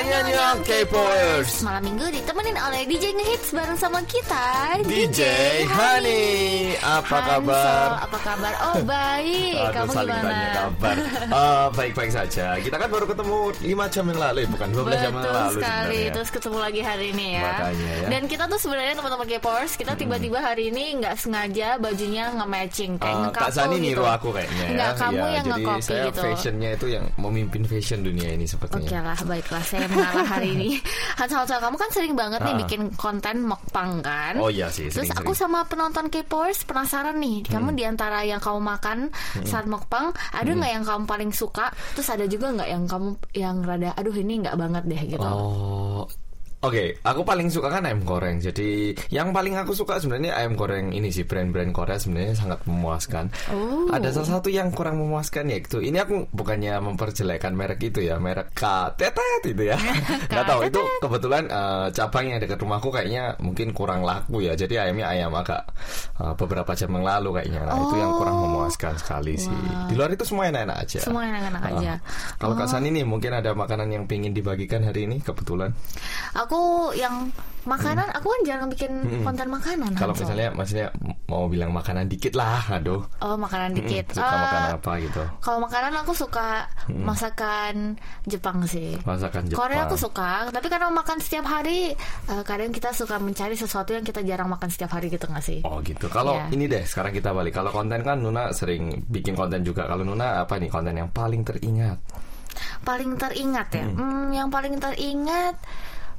Annyeong K-popers. Malam minggu ditemenin oleh DJ Ngehits bareng sama kita DJ Hani. Apa kabar? Apa kabar? Oh baik. Aduh, Kamu saling gimana? tanya kabar. Eh, Baik-baik saja. Kita kan baru ketemu 5 jam yang lalu ya, Bukan 12 jam yang Betul lalu sekali. sebenarnya. Terus ketemu lagi hari ini ya. Makanya ya. Dan kita tuh sebenarnya teman-teman K-popers Kita tiba-tiba hari ini nggak sengaja bajunya nge-matching Kayak Eh, nge-couple Kak Sani gitu. niru aku kayaknya ya. Enggak, kamu Ya, yang Jadi nge-copy saya gitu. fashionnya itu yang memimpin fashion dunia ini Oke sepertinya lah, baiklah. Saya mengalah hari ini Hansel Hansel kamu kan sering banget nih Ah. bikin konten mukbang kan Oh iya sih Terus aku sama penonton K-popers penasaran nih, Hmm. kamu di antara yang kamu makan saat mukbang, ada nggak yang kamu paling suka? Terus ada juga nggak yang kamu yang rada, aduh ini nggak banget deh gitu. Oh, Oke, aku paling suka kan ayam goreng. Jadi yang paling aku suka sebenarnya ayam goreng ini sih brand-brand Korea sebenarnya sangat memuaskan. Oh. Ada salah satu yang kurang memuaskan yaitu ini aku bukannya memperjelekkan merek itu ya, merek Katetet itu ya. Gak tahu itu kebetulan eh, cabang yang dekat rumahku kayaknya mungkin kurang laku ya. Jadi ayamnya ayam agak eh, beberapa jam yang lalu kayaknya. Nah, itu yang kurang Oh. memuaskan sekali sih. Di luar itu semua enak-enak aja. Semua enak-enak Ah. aja. Kalau Kak Oh. Sani nih mungkin ada makanan yang pingin dibagikan hari ini kebetulan. Aku yang makanan, aku kan jarang bikin konten makanan. Kalau misalnya maksudnya mau bilang makanan dikit lah, aduh. Oh makanan dikit. Suka Eh, makan apa gitu? Kalau makanan aku suka masakan Jepang sih. Masakan Jepang. Korea aku suka, tapi karena makan setiap hari, eh, kadang kita suka mencari sesuatu yang kita jarang makan setiap hari gitu nggak sih? Oh gitu. Kalau Iya. ini deh, sekarang kita balik. Kalau konten kan Nuna sering bikin konten juga. Kalau Nuna apa nih konten yang paling teringat? Paling teringat ya, Hmm, yang paling teringat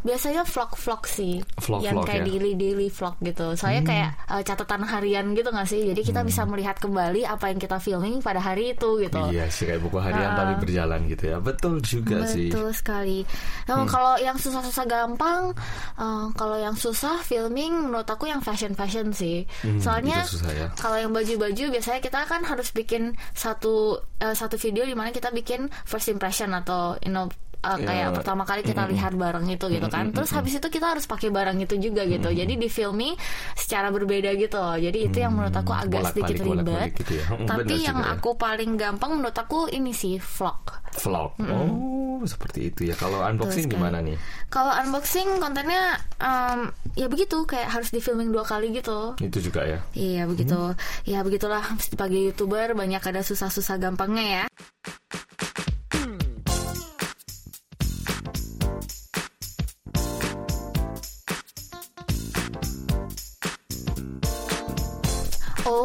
biasanya vlog-vlog sih, Vlog-vlog yang kayak ya? daily daily vlog gitu. Soalnya kayak eh, catatan harian gitu nggak sih? Jadi kita bisa melihat kembali apa yang kita filming pada hari itu gitu. Iya sih kayak buku harian Ah. tapi berjalan gitu ya. Betul juga sih. Hmm. Betul sekali. Nah, Kalau yang susah-susah gampang, eh, kalau yang susah filming menurut aku yang fashion-fashion sih. Hmm, Soalnya ya. kalau yang baju-baju biasanya kita kan harus bikin satu eh, satu video di mana kita bikin first impression atau you know eh, kayak Ya. pertama kali kita lihat barang itu gitu kan. Terus habis itu kita harus pakai barang itu juga gitu. Jadi di filming secara berbeda gitu. Jadi itu yang menurut aku agak bolak-balik, sedikit ribet. bolak-balik gitu ya. Hmm, Tapi yang juga ya. aku paling gampang menurut aku ini sih vlog. Vlog. Oh, seperti itu ya. Kalau unboxing sekali. gimana nih? Kalau unboxing kontennya em, ya begitu kayak harus di filming dua kali gitu. Itu juga ya. Iya begitu. Ya begitulah sebagai youtuber banyak ada susah-susah gampangnya ya.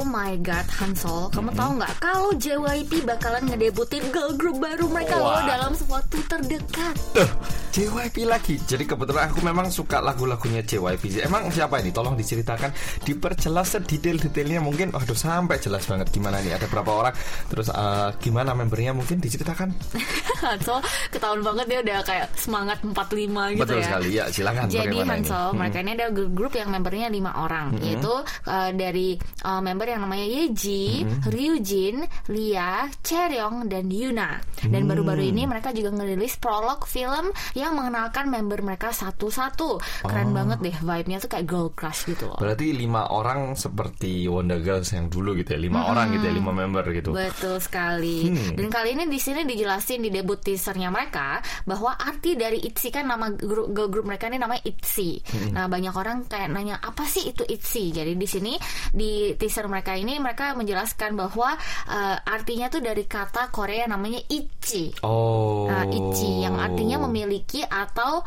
My god Hansol, kamu tahu nggak kalau JYP bakalan ngedebutin girl group baru mereka loh Wah. dalam waktu terdekat. Tuh, JYP lagi. Jadi kebetulan aku memang suka lagu-lagunya JYP. Emang siapa ini? Tolong diceritakan, diperjelas sedetail-detailnya mungkin. Aduh, sampai jelas banget gimana nih. Ada berapa orang? Terus eh, gimana membernya mungkin diceritakan? Hansol ketahuan banget dia udah kayak semangat 45 gitu Betul ya. sekali. Ya, silakan. Jadi bagaimana ini? Hansol, mereka ini ada grup yang membernya lima orang, yaitu uh, dari uh, member yang namanya Yeji, Ryujin, Lia, Chaeryeong, dan Yuna. Dan baru-baru ini mereka juga ngerilis prolog film yang mengenalkan member mereka satu-satu. Keren banget deh, vibe-nya tuh kayak girl crush gitu loh. Berarti lima orang seperti Wonder Girls yang dulu gitu ya. Lima orang gitu ya, lima member gitu. Betul sekali. Hmm. Dan kali ini di sini dijelasin di debut teasernya mereka bahwa arti dari ITZY kan nama grup girl group mereka ini namanya ITZY. Hmm. Nah, banyak orang kayak nanya apa sih itu ITZY. Jadi di sini di teaser mereka ini mereka menjelaskan bahwa eh, artinya tuh dari kata Korea namanya ichi. Oh. Nah, ichi yang artinya memiliki atau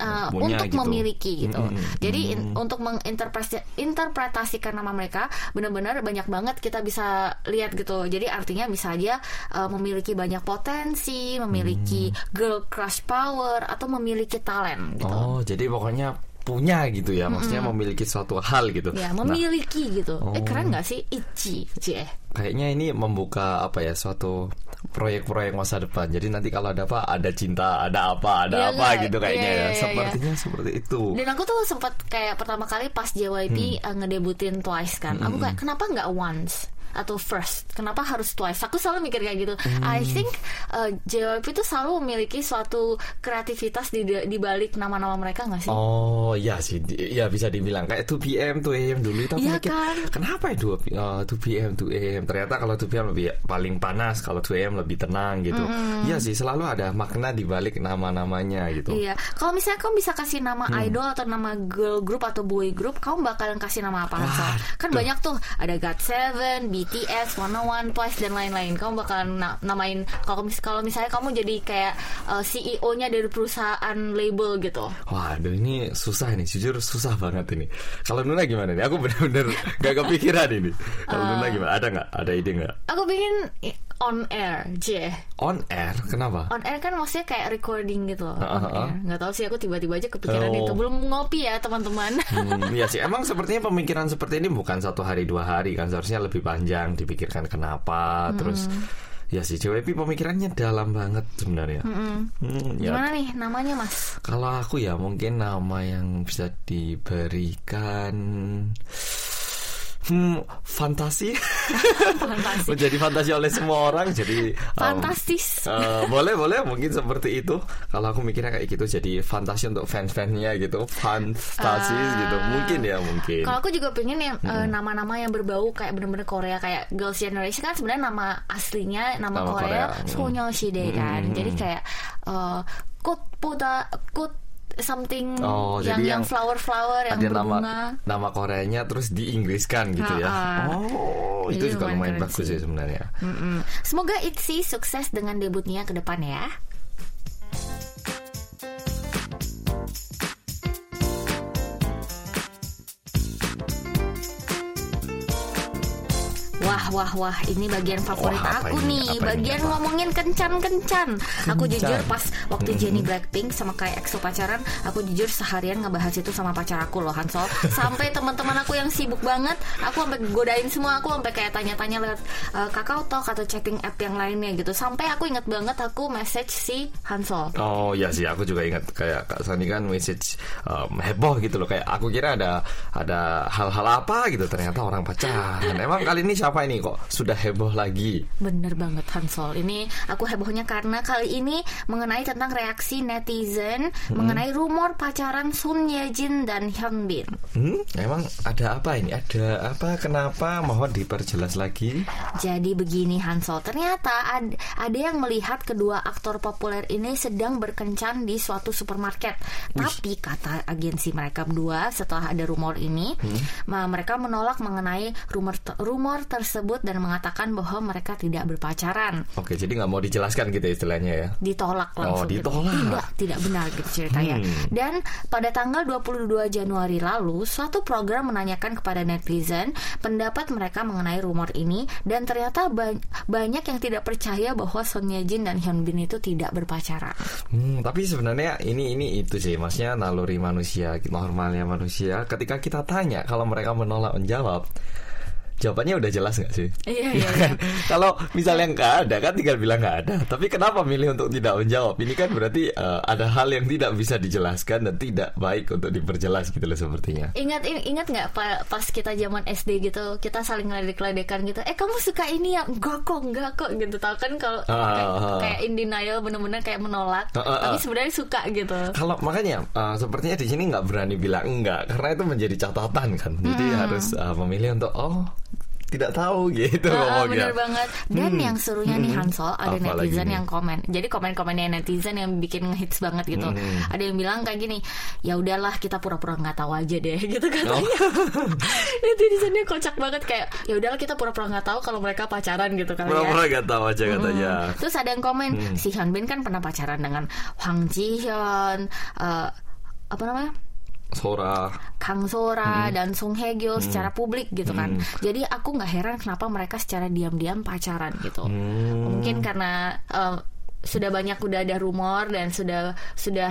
uh, Punya untuk gitu. memiliki gitu. Mm-mm. Jadi in- untuk menginterpretasikan nama mereka benar-benar banyak banget kita bisa lihat gitu. Jadi artinya bisa aja uh, memiliki banyak potensi, memiliki girl crush power atau memiliki talent gitu. Oh, jadi pokoknya punya gitu ya. Maksudnya memiliki suatu hal gitu. Ya, Nah, memiliki gitu. Eh Oh. keren gak sih? Ichi, Cie. Kayaknya ini membuka apa ya suatu proyek-proyek masa depan. Jadi nanti kalau ada apa, ada cinta, ada apa, ada Iya apa nggak? gitu kayaknya Iya, ya. iya, iya. Sepertinya seperti itu. Dan aku tuh sempat kayak pertama kali pas JYP Hmm. uh, ngedebutin Twice kan. Aku kayak kenapa nggak Once? Atau first? Kenapa harus twice? Aku selalu mikir kayak gitu. Hmm. I think uh, JYP itu selalu memiliki suatu kreativitas di di balik nama-nama mereka nggak sih? Oh iya sih, ya bisa dibilang kayak 2 PM 2 AM dulu itu aku mikir, kan? kenapa ya 2 uh, 2 PM 2 AM ternyata kalau 2 PM lebih paling panas, kalau 2 AM lebih tenang gitu. Iya sih, selalu ada makna di balik nama-namanya gitu. Iya, kalau misalnya kamu bisa kasih nama Hmm. idol atau nama girl group atau boy group, kamu bakalan kasih nama apa? Hansol? Kan banyak tuh, ada GOT7, BTS, 101, Twice dan lain-lain. Kamu bakalan na- namain kalau mis- kalau misalnya kamu jadi kayak uh, CEO-nya dari perusahaan label gitu. Waduh ini susah nih, jujur susah banget ini. Kalau Nuna gimana nih? Aku bener-bener gak kepikiran ini. Kalau Nuna gimana? Ada nggak? Ada ide nggak? Aku bikin i- on air, J. On air? Kenapa? On air kan maksudnya kayak recording gitu loh. Ah, ah. air. Nggak tahu sih aku tiba-tiba aja kepikiran Oh. itu. Belum ngopi ya teman-teman. Hmm, iya sih. Emang sepertinya pemikiran seperti ini bukan satu hari dua hari kan seharusnya lebih panjang dipikirkan kenapa. Terus ya sih JYP pemikirannya dalam banget sebenarnya. Hmm, ya. Gimana nih namanya Mas? Kalau aku ya mungkin nama yang bisa diberikan Hmm, fantasi Fantasi. menjadi fantasi oleh semua orang jadi um, Fantastis. Eh, boleh boleh mungkin seperti itu kalau aku mikirnya kayak gitu jadi fantasi untuk fans-fansnya gitu fantasi gitu mungkin ya mungkin Kalau aku juga pengen yang eh, nama-nama yang berbau kayak bener-bener Korea kayak Girls' Generation kan sebenarnya nama aslinya nama, Nama Korea, Korea. Sonyeoside kan. Hmm. Jadi kayak eh 꽃보다 꽃 something Oh, yang yang yang flower-flower yang ada nama berbunga. nama Koreanya terus diinggriskan gitu ya oh Jadi itu juga lumayan bagus sih. sih sebenarnya Mm-mm. Semoga ITZY sukses dengan debutnya ke depan ya. Wah wah ini bagian favorit Wah, aku ini? nih. Apa ini? bagian Apa? ngomongin kencan-kencan. Aku jujur pas waktu Jennie Blackpink sama kayak EXO pacaran aku jujur seharian ngebahas itu sama pacar aku loh Hansol sampai teman-teman aku yang sibuk banget aku sampai godain semua. Aku sampai kayak tanya-tanya lewat uh, Kakao Talk atau chatting app yang lainnya gitu. Sampai aku inget banget aku message si Hansol Oh iya sih, aku juga ingat kayak Kak Sani kan message um, heboh gitu loh. Kayak aku kira ada ada hal-hal apa gitu, ternyata orang pacaran. Emang kali ini siapa ini kok sudah heboh lagi? Bener banget Hansol Ini aku hebohnya karena kali ini Mengenai tentang reaksi netizen Mengenai rumor pacaran Sun Ye Jin dan Hyun Bin Hmm, emang ada apa ini? Ada apa? Kenapa? Mohon diperjelas lagi. Jadi begini Hansol Ternyata ad- ada yang melihat kedua aktor populer ini Sedang berkencan di suatu supermarket Tapi kata agensi mereka berdua Setelah ada rumor ini ma- Mereka menolak mengenai rumor, rumor tersebut Dan mengatakan bahwa mereka tidak berpacaran Oke, jadi nggak mau dijelaskan gitu istilahnya ya? ditolak langsung Oh, gitu. ditolak. tidak tidak benar gitu ceritanya Hmm. dan pada tanggal 22 Januari lalu suatu program menanyakan kepada netizen pendapat mereka mengenai rumor ini dan ternyata ba- banyak yang tidak percaya bahwa Son Ye Jin dan Hyun Bin itu tidak berpacaran Hmm, tapi sebenarnya ini ini itu sih, maksudnya naluri manusia, normalnya manusia. Ketika kita tanya, kalau mereka menolak menjawab, jawabannya udah jelas nggak sih? Iya, Ya iya, kan? Kalau misalnya nggak ada kan tinggal bilang nggak ada. Tapi kenapa milih untuk tidak menjawab? Ini kan berarti eh, ada hal yang tidak bisa dijelaskan dan tidak baik untuk diperjelas gitu loh sepertinya. Ingat in- ingat nggak pa- pas kita zaman SD gitu kita saling ledek-ledekan gitu. Eh kamu suka ini ya? Enggak kok, enggak kok gitu. Tahu kan kalau Ah, kayak, ah, ah. kayak in denial bener-bener kayak menolak. Ah, ah, tapi sebenarnya suka gitu. Kalau makanya eh, sepertinya di sini nggak berani bilang enggak karena itu menjadi catatan kan. Jadi harus eh, memilih untuk oh tidak tahu gitu Ah, ah, bener banget. Dan Hmm. yang serunya nih Hansol ada Apa netizen yang komen. Jadi komen-komennya netizen yang bikin ngehits banget gitu. Hmm. Ada yang bilang kayak gini, ya udahlah kita pura-pura nggak tahu aja deh gitu katanya. Oh. Netizennya kocak banget kayak ya udahlah kita pura-pura nggak tahu kalau mereka pacaran gitu ya. Pura-pura nggak tahu aja katanya. Hmm. Terus ada yang komen si Hyun Bin kan pernah pacaran dengan Hwang Ji Hyun, eh, apa namanya? Sora. Kang Sora dan Song Hye Kyo secara publik gitu kan. Jadi aku nggak heran kenapa mereka secara diam-diam pacaran gitu. Hmm. Mungkin karena eh, sudah banyak udah ada rumor dan sudah sudah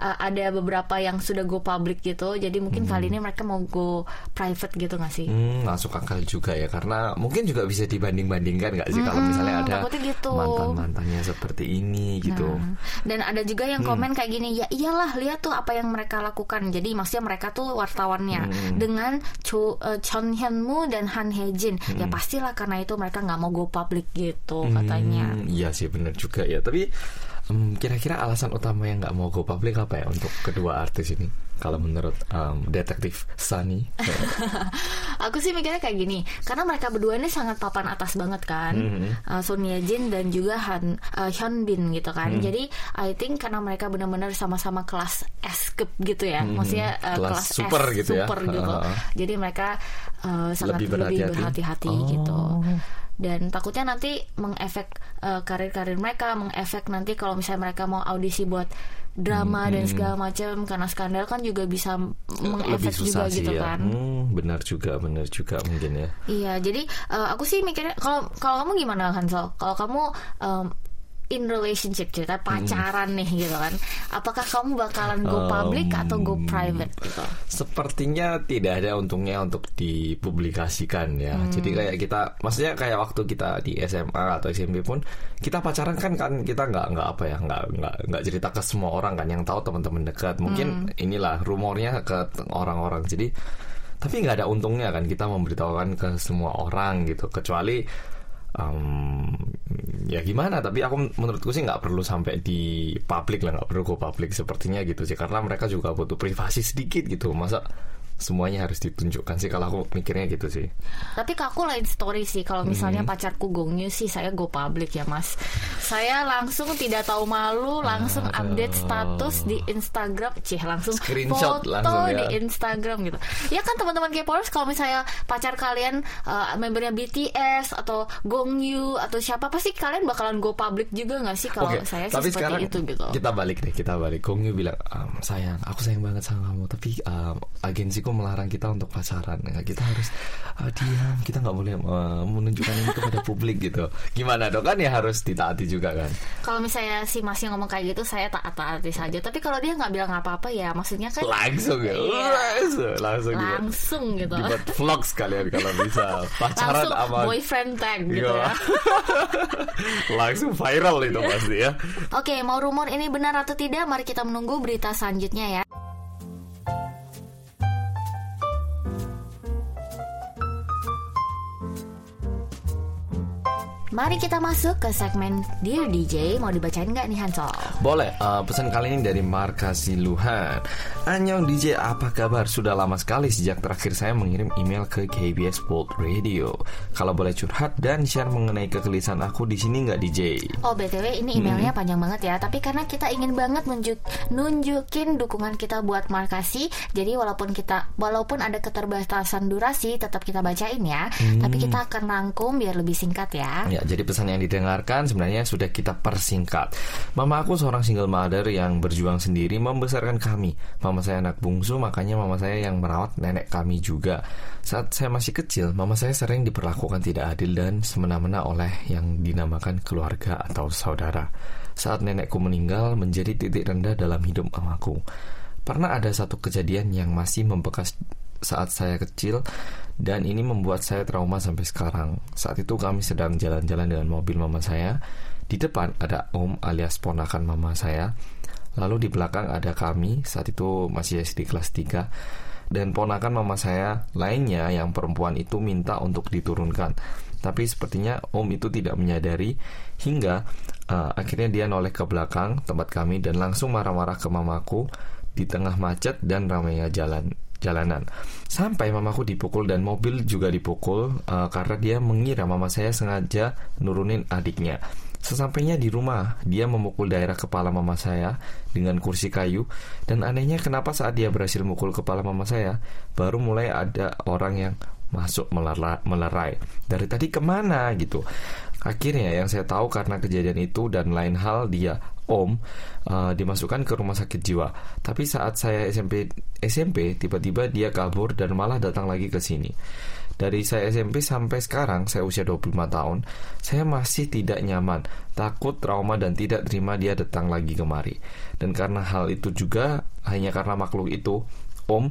uh, ada beberapa yang sudah go public gitu. Jadi mungkin kali ini mereka mau go private gitu nggak sih? Hmm, masuk akal juga ya karena mungkin juga bisa dibanding-bandingkan nggak sih kalau Mm-mm, misalnya ada takutnya gitu. mantan-mantannya seperti ini gitu. Nah, dan ada juga yang komen kayak gini, ya iyalah lihat tuh apa yang mereka lakukan. Jadi maksudnya mereka tuh wartawannya dengan Cho, uh, Chon Hyun Moo dan Han Hye Jin. Ya pastilah karena itu mereka nggak mau go public gitu katanya. Hmm, iya sih benar juga ya. Tapi kira-kira alasan utama yang nggak mau go public apa ya untuk kedua artis ini? Kalau menurut em, detektif Sunny, Aku sih mikirnya kayak gini, karena mereka berdua ini sangat papan atas banget kan, Mhm. Uh, Son Ye Jin dan juga Han uh, Hyun Bin gitu kan. Mhm. Jadi I think karena mereka benar-benar sama-sama kelas S cup gitu ya, maksudnya uh. Kelas kelas, super S, gitu ya. super gitu. Heeh. Jadi mereka uh, sangat Lebih lebih berhati-hati. berhati-hati Oh. gitu. Dan takutnya nanti mengefek uh, karir-karir mereka, mengefek nanti kalau misalnya mereka mau audisi buat drama dan segala macam karena skandal kan juga bisa mengefek juga sih gitu ya. kan. Hmm, benar juga, benar juga mungkin ya. Iya, jadi eh, aku sih mikirnya kalau kalau kamu gimana Hansel? Kalau kamu em, in relationship cerita pacaran nih gitu kan, apakah kamu bakalan go public atau go private gitu? Sepertinya tidak ada untungnya untuk dipublikasikan ya. Hmm. Jadi kayak kita, maksudnya kayak waktu kita di SMA atau SMP pun kita pacaran kan kan kita nggak nggak apa ya nggak nggak nggak cerita ke semua orang kan yang tahu teman-teman dekat. Mungkin Hmm. inilah rumornya ke orang-orang. Jadi tapi nggak ada untungnya kan kita memberitahukan ke semua orang gitu kecuali em, ya gimana tapi aku menurutku sih nggak perlu sampai di publik lah nggak perlu go publik sepertinya gitu sih. Karena mereka juga butuh privasi sedikit gitu. Masa semuanya harus ditunjukkan sih kalau aku mikirnya gitu sih Tapi aku lain story sih kalau misalnya Hmm. pacarku gongnya sih saya go public ya mas. Saya langsung tidak tahu malu, langsung update status di Instagram, cih langsung Screenshot foto langsung ya. di Instagram gitu. Ya kan teman-teman K-popers kalau misalnya pacar kalian uh, membernya BTS atau Gongyu atau siapa pasti kalian bakalan go public juga nggak sih kalau Oke, saya sih tapi seperti sekarang itu gitu. kita balik deh, kita balik. Gongyu bilang, "Em, sayang, aku sayang banget sama kamu, tapi em, agensiku melarang kita untuk pacaran. Nah, kita harus ah, diam, kita nggak boleh eh, menunjukkan ini kepada publik gitu. Gimana dong kan ya harus ditaati juga kan? Kalau misalnya si masnya ngomong kayak gitu saya taat-taati saja. Tapi kalau dia nggak bilang apa-apa ya maksudnya kan Langsung ya, Iya. langsung, langsung dibuat, langsung gitu. dibuat vlog sekalian kalau bisa pacaran langsung sama boyfriend tag gitu Iya. ya. langsung viral itu pasti ya. Oke, mau rumor ini benar atau tidak? Mari kita menunggu berita selanjutnya ya. Mari kita masuk ke segmen Dear DJ. Mau dibacain nggak nih Hansol? Boleh, eh, pesan kali ini dari Markasi Luhan Anyong DJ, apa kabar? Sudah lama sekali sejak terakhir saya mengirim email ke KBS World Radio Kalau boleh curhat dan share mengenai kegelisahan aku di sini nggak DJ? Oh btw ini emailnya panjang banget ya. Tapi karena kita ingin banget nunjuk nunjukin dukungan kita buat Markasi, jadi walaupun kita walaupun ada keterbatasan durasi, tetap kita bacain ya. Tapi kita akan rangkum biar lebih singkat ya. Ya, jadi pesan yang didengarkan sebenarnya sudah kita persingkat. Mama aku seorang single mother yang berjuang sendiri membesarkan kami. Mama saya anak bungsu, makanya mama saya yang merawat nenek kami juga. Saat saya masih kecil, mama saya sering diperlakukan tidak adil dan semena-mena oleh yang dinamakan keluarga atau saudara. Saat nenekku meninggal, menjadi titik rendah dalam hidup mamaku. Pernah ada satu kejadian yang masih membekas saat saya kecil dan ini membuat saya trauma sampai sekarang. Saat itu kami sedang jalan-jalan dengan mobil mama saya. Di depan ada om alias ponakan mama saya. Lalu di belakang ada kami, saat itu masih SD kelas 3. Dan ponakan mama saya lainnya yang perempuan itu minta untuk diturunkan. Tapi sepertinya om itu tidak menyadari hingga uh, akhirnya dia noleh ke belakang tempat kami dan langsung marah-marah ke mamaku di tengah macet dan ramainya jalan jalanan. Sampai mamaku dipukul dan mobil juga dipukul uh, karena dia mengira mama saya sengaja nurunin adiknya. Sesampainya di rumah, dia memukul daerah kepala mama saya dengan kursi kayu dan anehnya kenapa saat dia berhasil mukul kepala mama saya, baru mulai ada orang yang masuk melera- melerai. Dari tadi ke mana gitu. Akhirnya yang saya tahu karena kejadian itu dan lain hal dia Om uh, dimasukkan ke rumah sakit jiwa. Tapi saat saya SMP SMP tiba-tiba dia kabur dan malah datang lagi ke sini. Dari saya SMP sampai sekarang, saya usia 25 tahun, saya masih tidak nyaman, takut, trauma, dan tidak terima dia datang lagi kemari. Dan karena hal itu juga, hanya karena makhluk itu, Om,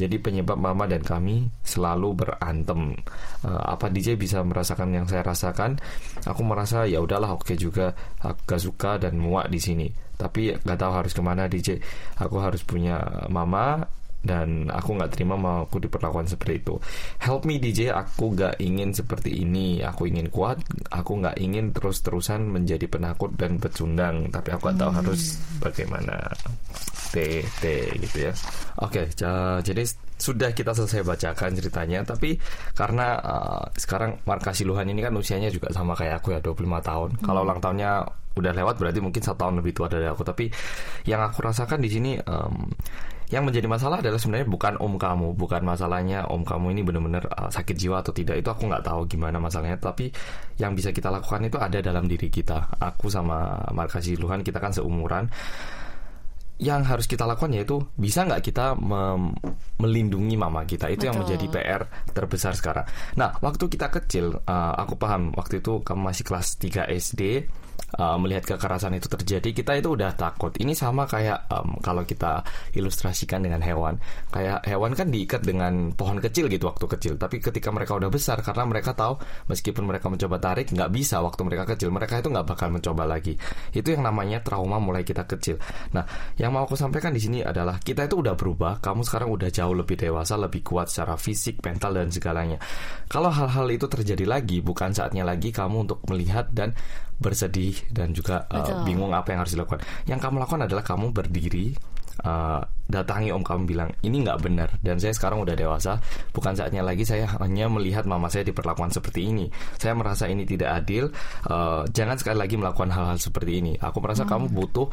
jadi penyebab mama dan kami selalu berantem. Uh, apa DJ bisa merasakan yang saya rasakan? Aku merasa ya udahlah oke juga, aku gak suka dan muak di sini. Tapi gak tahu harus ke mana DJ. Aku harus punya mama dan aku nggak terima mau aku diperlakukan seperti itu. Help me DJ, aku nggak ingin seperti ini. Aku ingin kuat, aku nggak ingin terus-terusan menjadi penakut dan pecundang. Tapi aku nggak tahu hmm. harus bagaimana. T T gitu ya. Oke, okay, jadi sudah kita selesai bacakan ceritanya tapi karena uh, sekarang Marka Siluhan ini kan usianya juga sama kayak aku ya 25 tahun. Hmm. Kalau ulang tahunnya udah lewat berarti mungkin satu tahun lebih tua dari aku tapi yang aku rasakan di sini um, yang menjadi masalah adalah sebenarnya bukan om kamu, bukan masalahnya om kamu ini benar-benar uh, sakit jiwa atau tidak. Itu aku nggak tahu gimana masalahnya. Tapi yang bisa kita lakukan itu ada dalam diri kita. Aku sama Markasi Luhan kita kan seumuran. Yang harus kita lakukan yaitu bisa nggak kita melindungi mama kita itu Betul. yang menjadi PR terbesar sekarang. Nah waktu kita kecil, uh, aku paham waktu itu kamu masih kelas 3 SD uh, melihat kekerasan itu terjadi kita itu udah takut. Ini sama kayak um, kalau kita ilustrasikan dengan hewan. Kayak hewan kan diikat dengan pohon kecil gitu waktu kecil. Tapi ketika mereka udah besar karena mereka tahu meskipun mereka mencoba tarik nggak bisa waktu mereka kecil mereka itu nggak bakal mencoba lagi. Itu yang namanya trauma mulai kita kecil. Nah yang mau aku sampaikan di sini adalah kita itu udah berubah kamu sekarang udah jauh lebih dewasa lebih kuat secara fisik mental dan segalanya. Kalau hal-hal itu terjadi lagi bukan saatnya lagi kamu untuk melihat dan bersedih dan juga uh, bingung apa yang harus dilakukan. Yang kamu lakukan adalah kamu berdiri uh, datangi om kamu bilang ini nggak benar. Dan saya sekarang udah dewasa bukan saatnya lagi saya hanya melihat mama saya diperlakukan seperti ini. Saya merasa ini tidak adil uh, jangan sekali lagi melakukan hal-hal seperti ini. Aku merasa hmm. kamu butuh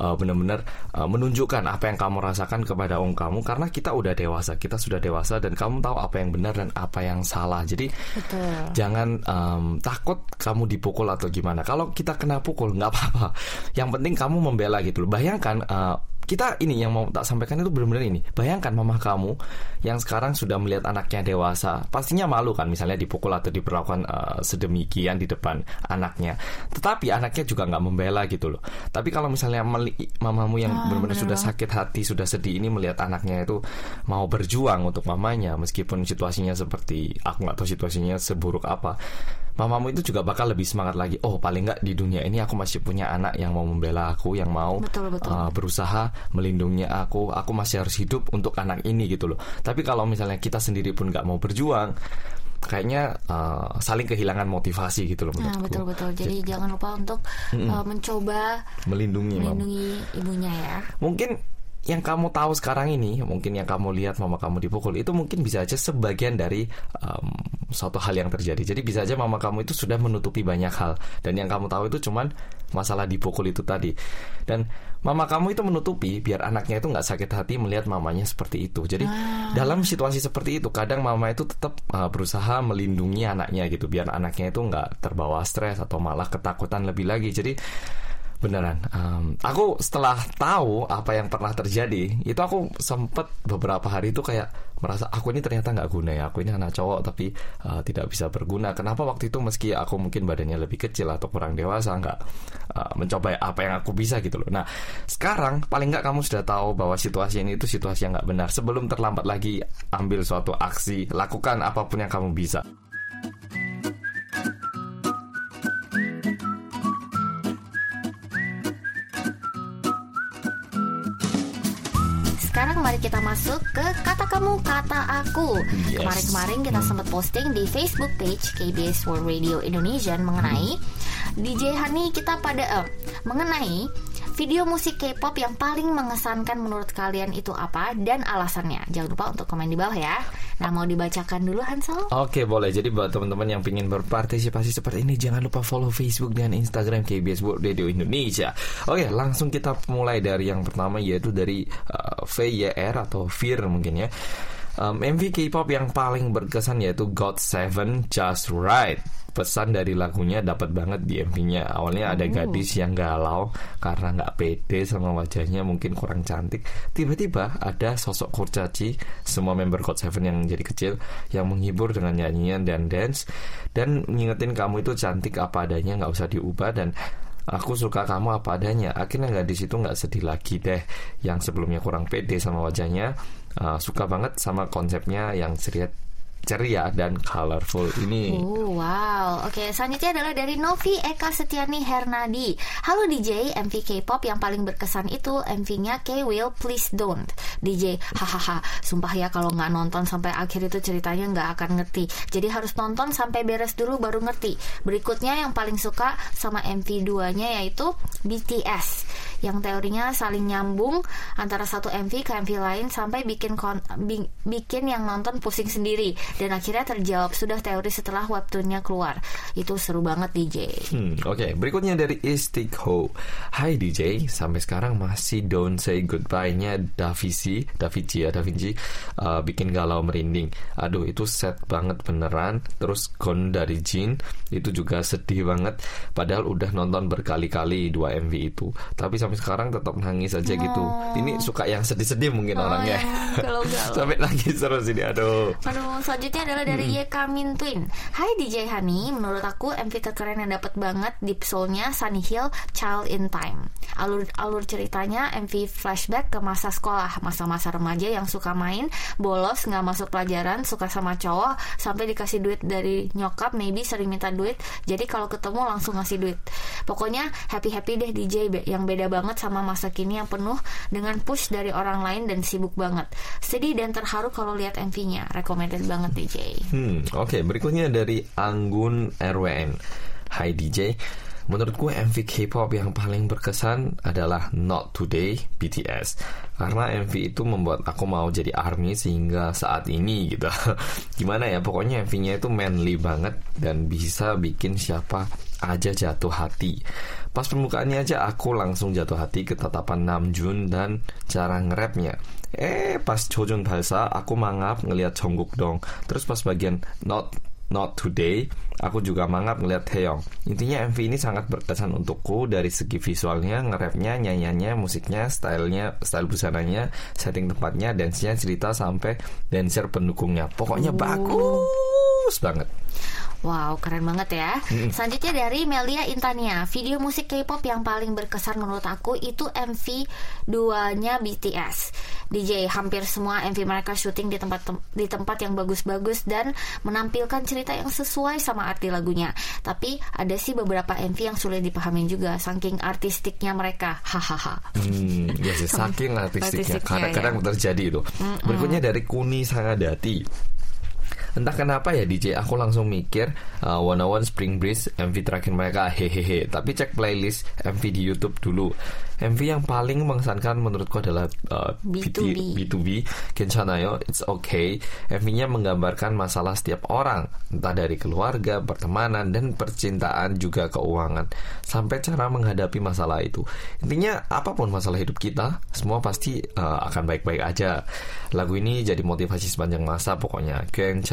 uh, benar-benar uh, menunjukkan apa yang kamu rasakan kepada om kamu karena kita udah dewasa kita sudah dewasa dan kamu tahu apa yang benar dan apa yang salah. Jadi Betul. jangan um, takut kamu dipukul atau gimana. Kalau kita kena pukul nggak apa-apa. Yang penting kamu membela gitu loh. Bayangkan uh, kita ini yang mau tak sampaikan itu benar-benar ini. Bayangkan mama kamu yang sekarang sudah melihat anaknya dewasa, pastinya malu kan misalnya dipukul atau diperlakukan uh, sedemikian di depan anaknya. Tetapi anaknya juga nggak membela gitu loh. Tapi kalau misalnya mamamu yang ah, benar-benar sudah sakit hati, sudah sedih ini melihat anaknya itu mau berjuang untuk mamanya meskipun situasinya seperti aku nggak tahu situasinya seburuk apa mamamu itu juga bakal lebih semangat lagi. Oh, paling nggak di dunia ini aku masih punya anak yang mau membela aku, yang mau betul, betul. Uh, berusaha melindungi aku. Aku masih harus hidup untuk anak ini gitu loh. Tapi kalau misalnya kita sendiri pun nggak mau berjuang, kayaknya uh, saling kehilangan motivasi gitu loh Nah, betul betul. Jadi, Jadi jangan lupa untuk uh, mencoba melindungi melindungi ibunya ya. Mungkin yang kamu tahu sekarang ini, mungkin yang kamu lihat mama kamu dipukul itu mungkin bisa aja sebagian dari um, suatu hal yang terjadi. Jadi bisa aja mama kamu itu sudah menutupi banyak hal dan yang kamu tahu itu cuman masalah dipukul itu tadi. Dan mama kamu itu menutupi biar anaknya itu nggak sakit hati melihat mamanya seperti itu. Jadi ah. dalam situasi seperti itu kadang mama itu tetap uh, berusaha melindungi anaknya gitu biar anaknya itu nggak terbawa stres atau malah ketakutan lebih lagi. Jadi beneran. Um, aku setelah tahu apa yang pernah terjadi itu aku sempet beberapa hari itu kayak merasa aku ini ternyata nggak guna ya aku ini anak cowok tapi uh, tidak bisa berguna. Kenapa waktu itu meski aku mungkin badannya lebih kecil atau kurang dewasa nggak uh, mencoba apa yang aku bisa gitu loh. Nah sekarang paling nggak kamu sudah tahu bahwa situasi ini itu situasi yang nggak benar. Sebelum terlambat lagi ambil suatu aksi lakukan apa pun yang kamu bisa mari kita masuk ke kata kamu kata aku. Yes. Kemarin-kemarin kita hmm. sempat posting di Facebook page KBS World Radio Indonesia mengenai hmm. DJ Hani kita pada uh, mengenai video musik K-pop yang paling mengesankan menurut kalian itu apa dan alasannya. Jangan lupa untuk komen di bawah ya. Nah, mau dibacakan dulu Hansel? Oke, boleh. Jadi buat teman-teman yang ingin berpartisipasi seperti ini, jangan lupa follow Facebook dan Instagram KBS World Radio Indonesia. Oke, langsung kita mulai dari yang pertama yaitu dari uh, VYR atau Fear mungkin ya. Um, MV K-pop yang paling berkesan yaitu God Seven Just Right. Pesan dari lagunya dapat banget di MV-nya. Awalnya ada gadis yang galau karena nggak pede sama wajahnya, mungkin kurang cantik. Tiba-tiba ada sosok kurcaci, semua member God Seven yang jadi kecil, yang menghibur dengan nyanyian dan dance dan ngingetin kamu itu cantik apa adanya, nggak usah diubah dan Aku suka kamu apa adanya. Akhirnya gadis itu nggak sedih lagi deh. Yang sebelumnya kurang pede sama wajahnya, uh, suka banget sama konsepnya yang ceria ceria dan colorful ini. Oh, wow. Oke, selanjutnya adalah dari Novi Eka Setiani Hernadi. Halo DJ, MV K-pop yang paling berkesan itu MV-nya K-Will Please Don't. DJ, hahaha. Sumpah ya kalau nggak nonton sampai akhir itu ceritanya nggak akan ngerti. Jadi harus nonton sampai beres dulu baru ngerti. Berikutnya yang paling suka sama MV 2-nya yaitu BTS yang teorinya saling nyambung antara satu MV ke MV lain sampai bikin kon bi bikin yang nonton pusing sendiri dan akhirnya terjawab sudah teori setelah webtoonnya keluar itu seru banget DJ Hmm, Oke, berikutnya dari Istikho. Hai DJ, sampai sekarang masih Don't Say Goodbye-nya Davici, Davici ya, Davinci uh, bikin galau merinding. Aduh, itu set banget beneran. Terus Gon dari Jin itu juga sedih banget. Padahal udah nonton berkali-kali dua MV itu. Tapi sampai sekarang tetap nangis aja gitu. Ini suka yang sedih-sedih mungkin orangnya. yang galau-galau. sampai nangis terus ini. Aduh. Aduh, selanjutnya adalah dari Yekamin Twin. Hai DJ Hani, menurut aku MV terkeren yang dapat banget deep soul-nya Sunny Hill Child in Time. Alur alur ceritanya MV flashback ke masa sekolah, masa-masa remaja yang suka main, bolos, nggak masuk pelajaran, suka sama cowok, sampai dikasih duit dari nyokap, maybe sering minta duit. Jadi kalau ketemu langsung ngasih duit. Pokoknya happy-happy deh DJ yang beda banget sama masa kini yang penuh dengan push dari orang lain dan sibuk banget. Sedih dan terharu kalau lihat MV-nya. Recommended banget DJ. Hmm, oke. Berikutnya dari Anggun RWN. Hai DJ, menurutku MV K-pop yang paling berkesan adalah Not Today BTS. Karena MV itu membuat aku mau jadi ARMY sehingga saat ini gitu. Gimana ya, pokoknya MV-nya itu manly banget dan bisa bikin siapa aja jatuh hati. Pas pembukaannya aja aku langsung jatuh hati ke tatapan Namjoon dan cara nge-rapnya. Eh, pas Chojun Balsa aku mangap ngelihat Jungkook dong. Terus pas bagian Not Not Today, aku juga mangap ngeliat Taeyong. Intinya MV ini sangat berkesan untukku dari segi visualnya, nge-rapnya, nyanyiannya, musiknya, stylenya, style busananya, setting tempatnya, dance-nya, cerita sampai dancer pendukungnya. Pokoknya bagus banget. Wow, keren banget ya. Selanjutnya dari Melia Intania, video musik K-pop yang paling berkesan menurut aku itu MV 2-nya BTS. DJ hampir semua MV mereka syuting di tempat di tempat yang bagus-bagus dan menampilkan cerita yang sesuai sama arti lagunya. Tapi ada sih beberapa MV yang sulit dipahami juga saking artistiknya mereka. Hahaha. Hmm, ya sih, saking artistiknya. Kadang-kadang terjadi itu. Berikutnya dari Kuni Sangadati. Entah kenapa ya DJ, aku langsung mikir uh, One One Spring Breeze MV terakhir mereka hehehe. Tapi cek playlist MV di YouTube dulu. MV yang paling mengesankan menurutku adalah uh, B2B. B2B Kenchanayo It's Okay MV-nya menggambarkan masalah setiap orang Entah dari keluarga, pertemanan, dan percintaan juga keuangan Sampai cara menghadapi masalah itu Intinya apa pun masalah hidup kita Semua pasti uh, akan baik-baik aja Lagu ini jadi motivasi sepanjang masa pokoknya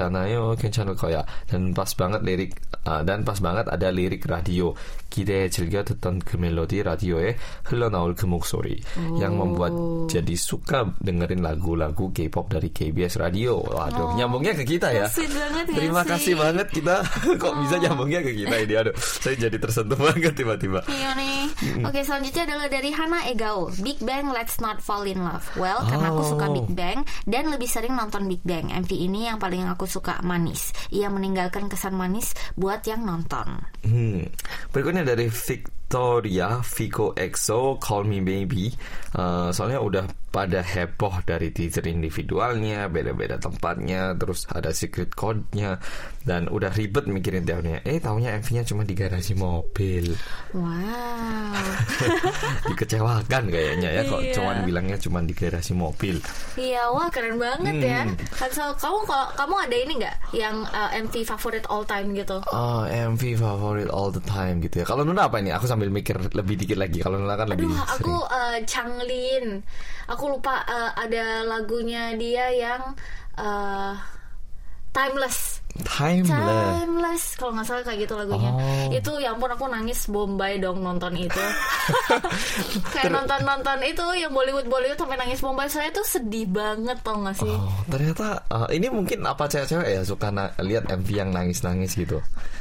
Kenchanayo, Kenchanayo koya Dan pas banget lirik uh, Dan pas banget ada lirik radio 기대에 즐겨 듣던 그 멜로디 라디오에 흘러나올 그 목소리 yang membuat jadi suka dengerin lagu-lagu K-pop dari KBS Radio. Waduh, nyambungnya ke kita ya. Sweet banget ya Terima sih. kasih banget kita kok bisa nyambungnya ke kita ini. Aduh, saya jadi tersentuh banget tiba-tiba. Iya nih. Oke, selanjutnya adalah dari Hana Egao. Big Bang Let's Not Fall in Love. Well, karena aku suka Oh. Big Bang dan lebih sering nonton Big Bang. MV ini yang paling aku suka manis. Ia meninggalkan kesan manis buat yang nonton. Hmm. Berikutnya dari Victoria Vico EXO Call Me Baby. Eh, soalnya udah pada heboh dari teaser individualnya, beda-beda tempatnya, terus ada secret code-nya dan udah ribet mikirin teorinya. Eh, taunya MV-nya cuma di garasi mobil. Wow. Dikecewakan kayaknya ya kok Iya. cuman bilangnya cuma di garasi mobil. Iya, wah keren banget ya. Hmm. Hansel, kamu kalau kamu ada ini nggak yang uh, MV favorit all time gitu? Oh, MV favorit all the time gitu ya. Kalau Nuna apa ini? Aku sambil sambil mikir lebih dikit lagi. Kalau Nula kan lebih Aduh, aku sering. eh, Changlin. Aku lupa eh, ada lagunya dia yang eh, Timeless. Timeless. Timeless kalau nggak salah kayak gitu lagunya. Oh. Itu ya ampun aku nangis bombay dong nonton itu. kayak nonton-nonton itu yang Bollywood Bollywood sampai nangis bombay. Saya tuh sedih banget tau gak sih? Oh, ternyata eh, ini mungkin apa cewek-cewek ya suka na- lihat MV yang nangis-nangis gitu.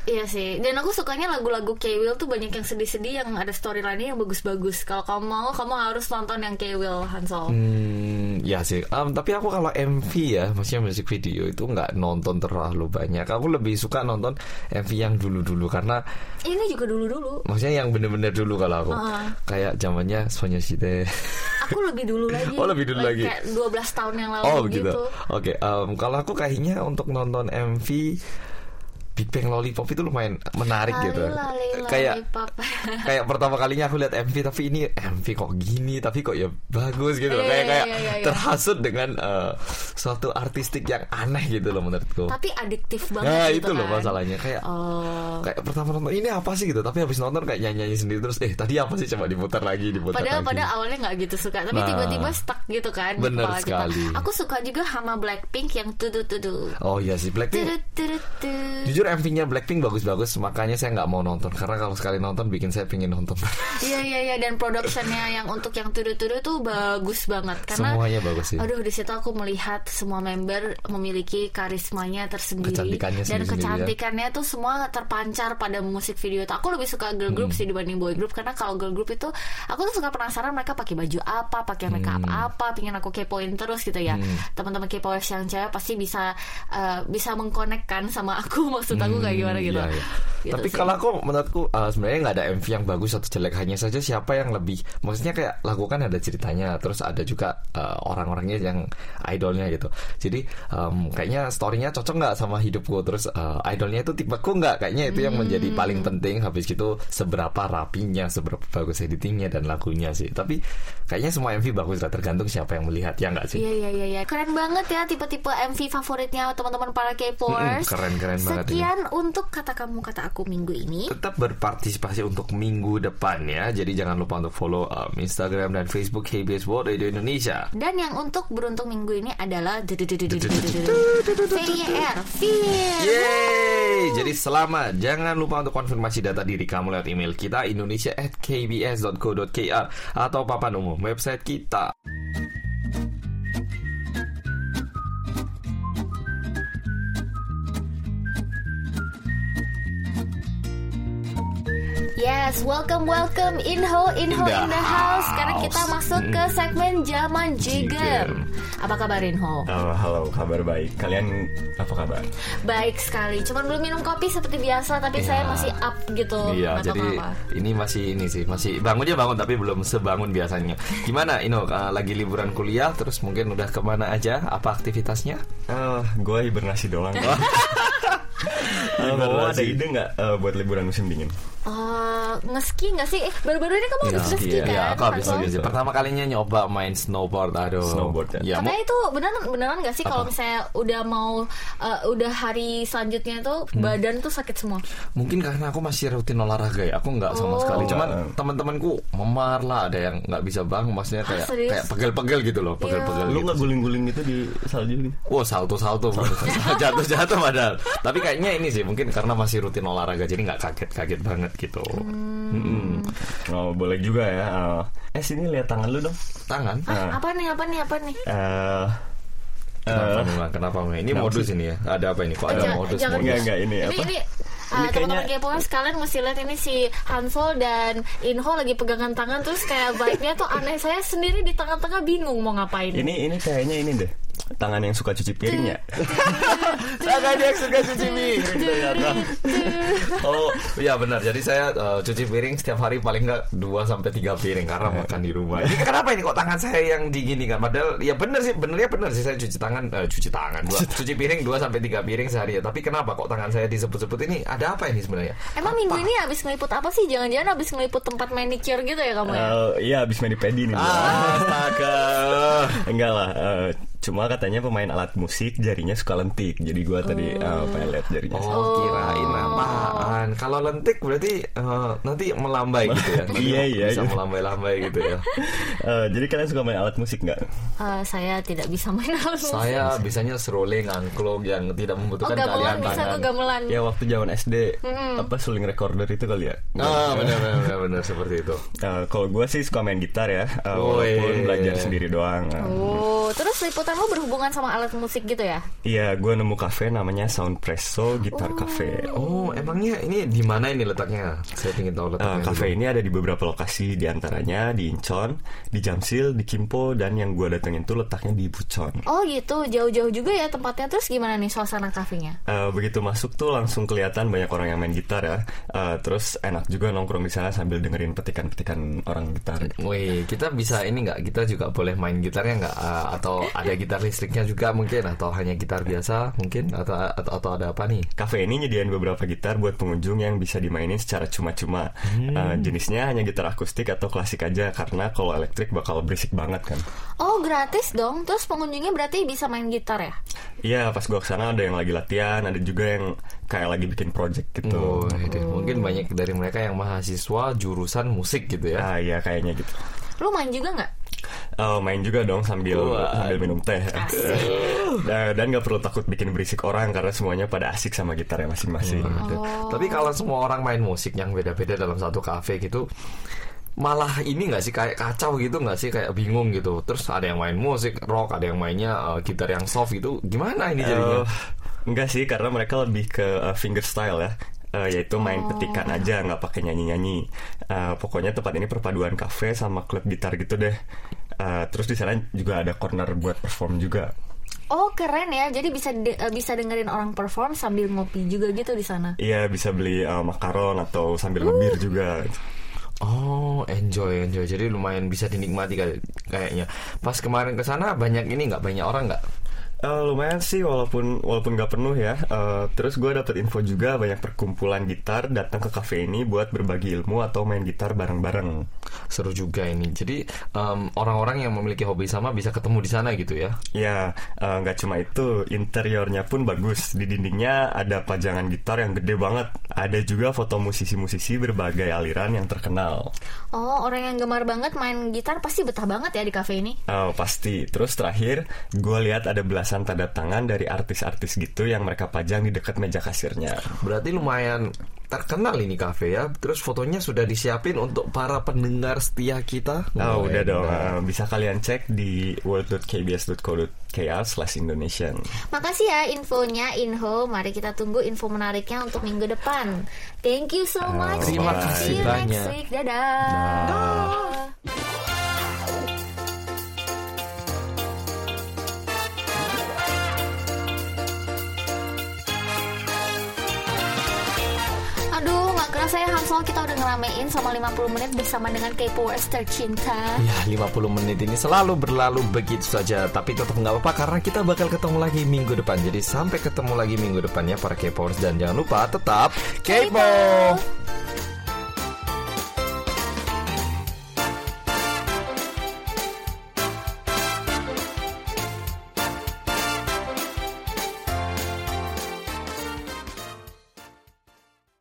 Iya sih. Dan aku sukanya lagu-lagu K-Will tuh banyak yang sedih-sedih yang ada storyline-nya yang bagus-bagus. Kalau kamu mau kamu harus nonton yang K-Will Hansol. Hmm, ya sih. Em, tapi aku kalau MV ya, maksudnya musik video itu nggak nonton terlalu banyak. Aku lebih suka nonton MV yang dulu-dulu karena Ini juga dulu-dulu. maksudnya yang bener-bener dulu kalau aku. Ah. Kayak zamannya Sonyoside. Aku lebih dulu lagi. Oh, lebih dulu lagi. Kayak 12 tahun yang lalu Oh gitu. gitu. Oke, em, kalau aku kayaknya untuk nonton MV Big Bang Lollipop itu lumayan menarik Lali, gitu. lali, kayak kayak pertama kalinya aku lihat MV tapi ini MV kok gini tapi kok ya bagus gitu loh. Iya, kayak iya, kayak iya, iya, iya. terhasut dengan eh, suatu artistik yang aneh gitu loh menurutku. Tapi adiktif banget Nah gitu itu loh kan. masalahnya kayak Oh. kayak pertama nonton ini apa sih gitu tapi habis nonton kayak nyanyi nyanyi sendiri terus eh tadi apa sih coba diputar lagi diputar Padahal lagi. pada awalnya nggak gitu suka, tapi Nah. tiba-tiba stuck gitu kan Bener sekali. kita. Aku suka juga sama Blackpink yang tudu tudu. Oh iya sih Blackpink Tudu tudu tudu. Jujur MV-nya Blackpink bagus-bagus Makanya saya nggak mau nonton Karena kalau sekali nonton bikin saya pingin nonton Iya iya iya dan productionnya yang untuk yang tudu-tudu tuh bagus banget karena Semuanya bagus sih Aduh di situ aku melihat semua member memiliki karismanya tersendiri Kecantikannya dan sendiri-sendiri ya. kecantikannya tuh semua terpancar pada musik video. itu. Aku lebih suka girl group Hmm. sih dibanding boy group karena kalau girl group itu aku tuh suka penasaran mereka pakai baju apa, pakai Hmm. apa, pingin aku kepoin terus gitu ya. Teman-teman kepoers yang cewek pasti bisa eh, bisa mengkonekkan sama aku maksud aku kayak gimana gitu. Iya, iya. Gitu Tapi sih. kalau aku menurutku uh, sebenarnya nggak ada MV yang bagus atau jelek hanya saja siapa yang lebih maksudnya kayak lakukan ada ceritanya terus ada juga uh, orang-orangnya yang idolnya gitu. Jadi um, kayaknya storynya cocok nggak sama hidupku terus uh, idolnya itu tipeku nggak kayaknya itu yang menjadi Hmm. paling penting habis gitu seberapa rapinya seberapa bagus editingnya dan lagunya sih. Tapi kayaknya semua MV bagus lah tergantung siapa yang melihat ya nggak sih. Iya iya iya iya. Keren banget ya tipe-tipe MV favoritnya teman-teman para K-popers. Mm-mm, keren-keren banget ini. Sekian untuk kata kamu kata aku minggu ini. tetap berpartisipasi untuk minggu depan ya. Jadi jangan lupa untuk follow um, Instagram dan Facebook KBS World Radio Indonesia. Dan yang untuk beruntung minggu ini adalah VYR Fir. Jadi selamat. Jangan lupa untuk konfirmasi data diri kamu lewat email kita indonesia at kbs.co.kr atau papan umum website kita. Yes, welcome welcome Inho Inho In the in the house. Sekarang kita house. masuk ke segmen Zaman Jigem. Jigem. Apa kabar Inho? Halo, halo, kabar baik. Kalian apa kabar? Baik sekali. Cuman belum minum kopi seperti biasa, tapi saya masih up gitu. Iya, jadi kenapa. ini masih ini sih, masih bangunnya bangun tapi belum sebangun biasanya. Gimana Ino? uh, lagi liburan kuliah, terus mungkin udah ke mana aja? Apa aktivitasnya? Eh, gue hibernasi doang. Hibernasi. Mau ada ide nggak eh, buat liburan musim dingin? Eh, ngeski nggak sih? Eh, baru-baru ini kamu habis ngeski iya, kan? iya, aku habis sih. Pertama kalinya nyoba main snowboard, aduh. Snowboard, ya? Ya, mau- Katanya itu beneran beneran nggak sih kalau misalnya udah mau eh, udah hari selanjutnya itu Hmm. badan tuh sakit semua. mungkin karena aku masih rutin olahraga ya, aku nggak sama Oh. sekali. Cuman Oh. teman-temanku memar lah, ada yang nggak bisa bangun, maksudnya kayak serius? kayak pegel-pegel gitu loh, pegel-pegel. Lu gitu. nggak guling-guling gitu di salju gitu? Wow salto-salto Jatuh-jatuh padahal Tapi kayaknya ini sih Mungkin karena masih rutin olahraga Jadi nggak kaget-kaget banget gitu Mm-mm. Oh, boleh juga ya. Eh, eh, sini lihat tangan lu dong. Tangan Nah. Apa nih? Apa nih? Apa nih? Eh, Kenapa memang Kenapa memang Ini kenapa modus sih? ini ya Ada apa ini Kok ada jangan- modus jangan- modus Enggak, enggak, ini Ini apa? ini Ini uh, teman-teman kayaknya- K-popers kalian mesti lihat ini si Hansol dan Inho lagi pegangan tangan terus kayak vibe-nya tuh aneh. Saya sendiri di tengah-tengah bingung mau ngapain. Ini ini kayaknya ini deh. Tangan yang suka cuci piring ya. Saya dia suka cuci piring ternyata. Oh iya benar Jadi saya uh, cuci piring setiap hari paling nggak 2 sampai tiga piring Karena makan di rumah Ini kenapa ini kok tangan saya yang digini kan Padahal ya benar sih Benernya benar sih Saya cuci tangan eh, Cuci tangan dua, Cuci piring 2 sampai tiga piring sehari ya Tapi kenapa kok tangan saya disebut-sebut ini Ada apa ini sebenarnya Emang minggu ini habis ngeliput apa sih? Jangan-jangan habis ngeliput tempat manicure gitu ya kamu ya? Eh, Iya, habis mani pedi nih. Ah. Astaga Enggak lah. eh, Cuma katanya pemain alat musik jarinya suka lentik. Jadi gua tadi uh, pengen lihat jarinya. Oh, kirain apaan? Kalau lentik berarti eh, nanti melambai gitu ya? Nanti Iya, iya, Bisa iya. melambai-lambai gitu ya. Eh, jadi kalian suka main alat musik nggak? Eh, saya tidak bisa main alat musik. Saya bisanya seruling, angklung yang tidak membutuhkan Oh, gamelan bisa tangan. tuh gamelan. Ya waktu zaman SD apa suling recorder itu kali ya? Ah, benar benar benar, benar seperti itu. Eh, kalau gue sih suka main gitar ya, eh, Woi. walaupun belajar sendiri doang. Eh, Oh, terus liputan lo berhubungan sama alat musik gitu ya? Iya, gue nemu cafe namanya Soundpresso Gitar Cafe. Oh, emangnya ini di mana ini letaknya? Saya ingin tahu letaknya. cafe dulu. ini ada di beberapa lokasi, di antaranya di Incheon, di Jamsil, di Kimpo, dan yang gue datengin tuh letaknya di Bucheon. Oh gitu, jauh-jauh juga ya tempatnya. Terus gimana nih suasana kafenya? Eh, begitu masuk tuh langsung kelihatan banyak orang yang main gitar ya. Eh, terus enak juga nongkrong di sana sambil dengerin petikan-petikan orang gitar. Wih, kita bisa ini nggak? Kita juga boleh main gitarnya nggak? Ah, atau ada gitar listriknya juga mungkin? Atau hanya gitar biasa mungkin? Atau atau, atau ada apa nih? Cafe ini nyediain beberapa gitar buat pengunjung yang bisa dimainin secara cuma-cuma. Eh, jenisnya hanya gitar akustik atau klasik aja karena kalau elektrik bakal berisik banget kan. Oh gratis dong. Terus pengunjungnya berarti bisa main gitar ya? Iya, pas gua ke sana ada yang lagi latihan, ada juga yang kayak lagi bikin project gitu. Oh, ini mungkin banyak dari mereka yang mahasiswa jurusan musik gitu ya. Ah, iya kayaknya gitu. Lu main juga nggak? Oh, main juga dong sambil Wah. sambil minum teh. Dan- Dan nggak perlu takut bikin berisik orang karena semuanya pada asik sama gitarnya masing-masing. Tapi kalau semua orang main musik yang beda-beda dalam satu kafe gitu malah ini nggak sih kayak kacau gitu nggak sih kayak bingung gitu terus ada yang main musik rock ada yang mainnya eh, gitar yang soft gitu gimana ini jadinya Eh, enggak sih karena mereka lebih ke uh, finger style ya. Eh, yaitu main petikan aja nggak pakai nyanyi-nyanyi. Eh, pokoknya tempat ini perpaduan cafe sama klub gitar gitu deh. Eh, terus di sana juga ada corner buat perform juga. Oh keren ya. Jadi bisa de- bisa dengerin orang perform sambil ngopi juga gitu di sana. Iya bisa beli uh, makaron atau sambil ngebir juga. Oh, enjoy, enjoy. Jadi lumayan bisa dinikmati kay- kayaknya. Pas kemarin ke sana banyak ini nggak banyak orang nggak? Eh, lumayan sih walaupun walaupun nggak penuh ya. Eh, terus gue dapet info juga banyak perkumpulan gitar datang ke cafe ini buat berbagi ilmu atau main gitar bareng-bareng. Seru juga ini. Jadi em, orang-orang yang memiliki hobi sama bisa ketemu di sana gitu ya. Ya eh, nggak cuma itu, interiornya pun bagus. Di dindingnya ada pajangan gitar yang gede banget. Ada juga foto musisi-musisi berbagai aliran yang terkenal. Oh orang yang gemar banget main gitar pasti betah banget ya di kafe ini. Oh pasti. Terus terakhir, gue lihat ada belasan tanda tangan dari artis-artis gitu yang mereka pajang di dekat meja kasirnya. Berarti lumayan terkenal ini kafe ya. Terus fotonya sudah disiapin untuk para pendengar setia kita. Oh udah dong, enak. Eh, bisa kalian cek di world.kbs.co.kr slash Indonesian. Makasih ya infonya Inho. Mari kita tunggu info menariknya untuk minggu depan. Thank you so much. terima and kasih see you next banyak. week. Dadah. Aduh, nggak kerasa ya Hansol kita udah ngeramein sama 50 menit bersama dengan K-Popers tercinta. Ya 50 menit ini selalu berlalu begitu saja Tapi tetap nggak apa-apa karena kita bakal ketemu lagi minggu depan. Jadi sampai ketemu lagi minggu depan ya para K-popers Dan jangan lupa tetap K-pop